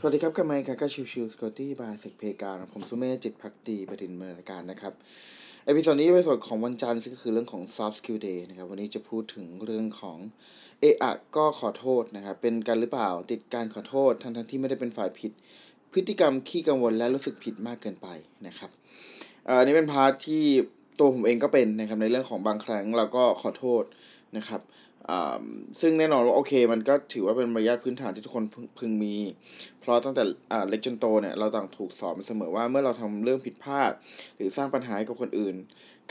สวัสดีครับกับไมค์ครับก็ Chill Chill Security by เซกเพกาผมสุเมธ จิตภักดีบดินทร์เหมือนกันนะครับ episode นี้เป็นส่วนของวันจันทร์ซึ่งก็คือเรื่องของ soft skill day นะครับ วันนี้จะพูดถึงเรื่องของเอะอะก็ขอโทษนะครับ เป็นกันหรือเปล่าติดการขอโทษทั้งทั้งที่ไม่ได้เป็นฝ่ายผิด พฤติกรรมขี้กังวลและรู้สึกผิดมากเกินไปนะครับอันนี้เป็น part ที่ตัวผมเองก็เป็นนะครับในเรื่องของบางครั้งเราก็ขอโทษนะครับ ซึ่งแน่นอนว่าโอเค มันก็ถือว่าเป็นมารยาทพื้นฐานที่ทุกคนพึงมี เพราะตั้งแต่เล็กจนโตเนี่ยเราต่างถูกสอนเสมอว่าเมื่อเราทำเรื่องผิดพลาด หรือสร้างปัญหาให้กับคนอื่น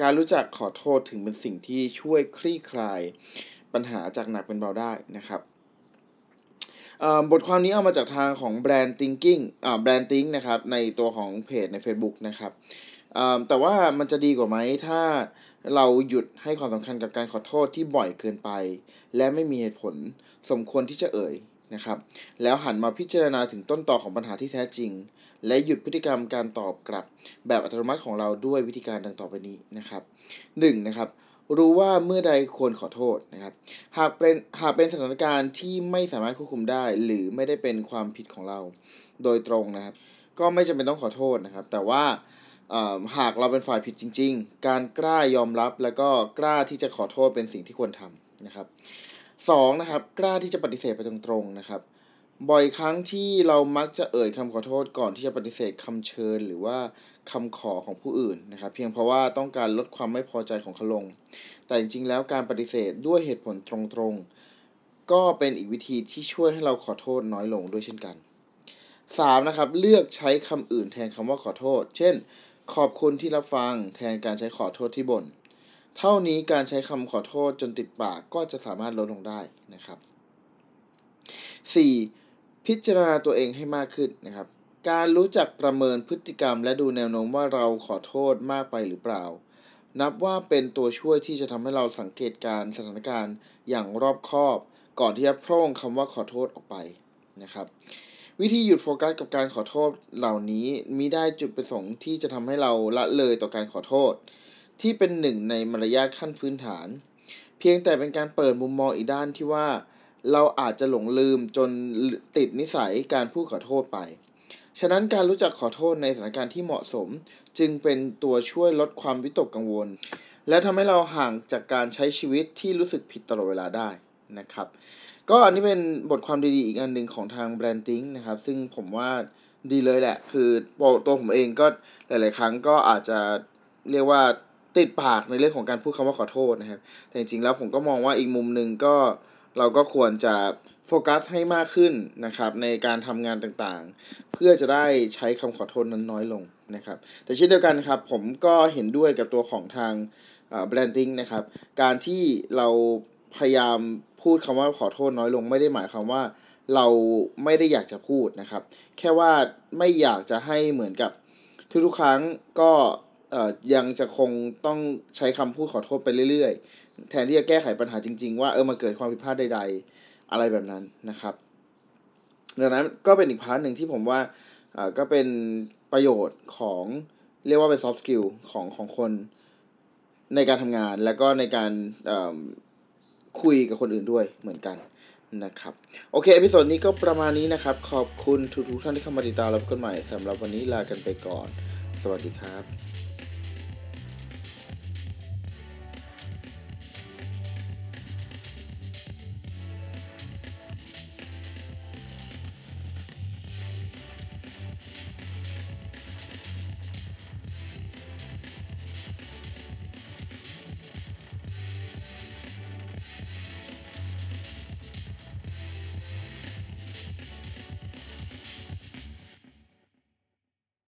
การรู้จักขอโทษถึงเป็นสิ่งที่ช่วยคลี่คลายปัญหาจากหนักเป็นเบาได้นะครับบทความนี้เอามาจากทางของแบรนด์ thinking แบรนด์ think นะครับในตัวของเพจใน Facebook นะครับ แต่ว่ามันจะดีกว่าไหมถ้าเราหยุดให้ความสำคัญกับการขอโทษที่บ่อยเกินไป และไม่มีเหตุผลสมควรที่จะเอ่ยนะครับ แล้วหันมาพิจารณาถึงต้นตอของปัญหาที่แท้จริง และหยุดพฤติกรรมการตอบกลับ แบบอัตโนมัติของเราด้วยวิธีการดังต่อไปนี้นะครับ 1. นะครับรู้ว่าเมื่อใดควรขอโทษนะครับ หากเป็นหากเป็นสถานการณ์ที่ไม่สามารถควบคุมได้ หรือไม่ได้เป็นความผิดของเราโดยตรงนะครับ ก็ไม่จำเป็นต้องขอโทษนะครับ แต่ว่า หากเราเป็นฝ่ายผิดจริง ๆ การกล้ายอมรับแล้วก็กล้าที่จะขอโทษเป็นสิ่งที่ควรทำนะครับสองนะครับ กล้าที่จะปฏิเสธไปตรงๆนะครับ บ่อยครั้งที่เรามักจะเอ่ยคำขอโทษก่อนที่จะปฏิเสธคำเชิญ หรือว่าคำขอของผู้อื่นนะครับ เพียงเพราะว่าต้องการลดความไม่พอใจของเขาลง แต่จริงๆแล้วการปฏิเสธด้วยเหตุผลตรงๆ ก็เป็นอีกวิธีที่ช่วยให้เราขอโทษน้อยลงด้วยเช่นกัน 3. นะครับ เลือกใช้คำอื่นแทนคำว่าขอโทษ เช่น ขอบคุณที่รับฟังแทนการใช้ขอโทษที่บน่น เท่านี้การใช้คำขอโทษจนติดปากก็จะสามารถลดลงได้นะครับ 4. พิจารณาตัวเองให้มากขึ้นนะครับ การรู้จักประเมินพฤติกรรม และดูแนวโน้มว่าเราขอโทษมากไปหรือเปล่า นับว่าเป็นตัวช่วยที่จะทำให้เราสังเกตการสถานการณ์อย่างรอบคอบ ก่อนที่จะพร่งคำว่าขอโทษออกไปนะครับ วิธีหยุดโฟกัสกับการขอโทษเหล่านี้มีได้จุดประสงค์ที่จะทำให้เราละเลยต่อการขอโทษ ที่เป็นหนึ่งในมารยาทขั้นพื้นฐาน เพียงแต่เป็นการเปิดมุมมองอีกด้านที่ว่าเราอาจจะหลงลืมจนติดนิสัยการพูดขอโทษไป ฉะนั้นการรู้จักขอโทษในสถานการณ์ที่เหมาะสม จึงเป็นตัวช่วยลดความวิตกกังวล และทำให้เราห่างจากการใช้ชีวิตที่รู้สึกผิดตลอดเวลาได้นะครับ ก็อันนี้เป็นบทความดีๆ อีกอันหนึ่งของทาง BrandThink นะครับ ซึ่งผมว่าดีเลยแหละ คือตัวผมเองก็หลาย ๆ ครั้งก็อาจจะเรียกว่าติดปากในเรื่องของการพูดคำว่าขอโทษนะครับ แต่จริง ๆ แล้วผมก็มองว่าอีกมุมหนึ่งก็เราก็ควรจะโฟกัสให้มากขึ้นนะครับในการทำงานต่างๆ เพื่อจะได้ใช้คำขอโทษนั้นน้อยลงนะครับ แต่เช่นเดียวกันครับผมก็เห็นด้วยกับตัวของทางแบรนดิ้งนะครับ การที่เราพยายาม พูดคำว่าขอโทษน้อยลง ไม่ได้หมายความว่าเราไม่ได้อยากจะพูดนะครับ แค่ว่าไม่อยากจะให้เหมือนกับทุกๆครั้งก็ยังจะคงต้องใช้คำพูดขอโทษไปเรื่อยๆ แทนที่จะแก้ไขปัญหาจริง ๆ ว่าเออมาเกิดความผิดพลาดใด ๆ อะไรแบบนั้นนะครับดังนั้นก็เป็นอีก part หนึ่งที่ผมว่าก็เป็นประโยชน์ของเรียกว่าเป็น soft skill ของของคนในการทำงานแล้วก็ในการ คุยกับคนอื่นด้วยเหมือนกันนะครับ โอเค episode นี้ก็ประมาณนี้นะครับ ขอบคุณทุกๆท่านที่เข้ามาติดตามพบกันใหม่สำหรับวันนี้ลากันไปก่อน สวัสดีครับ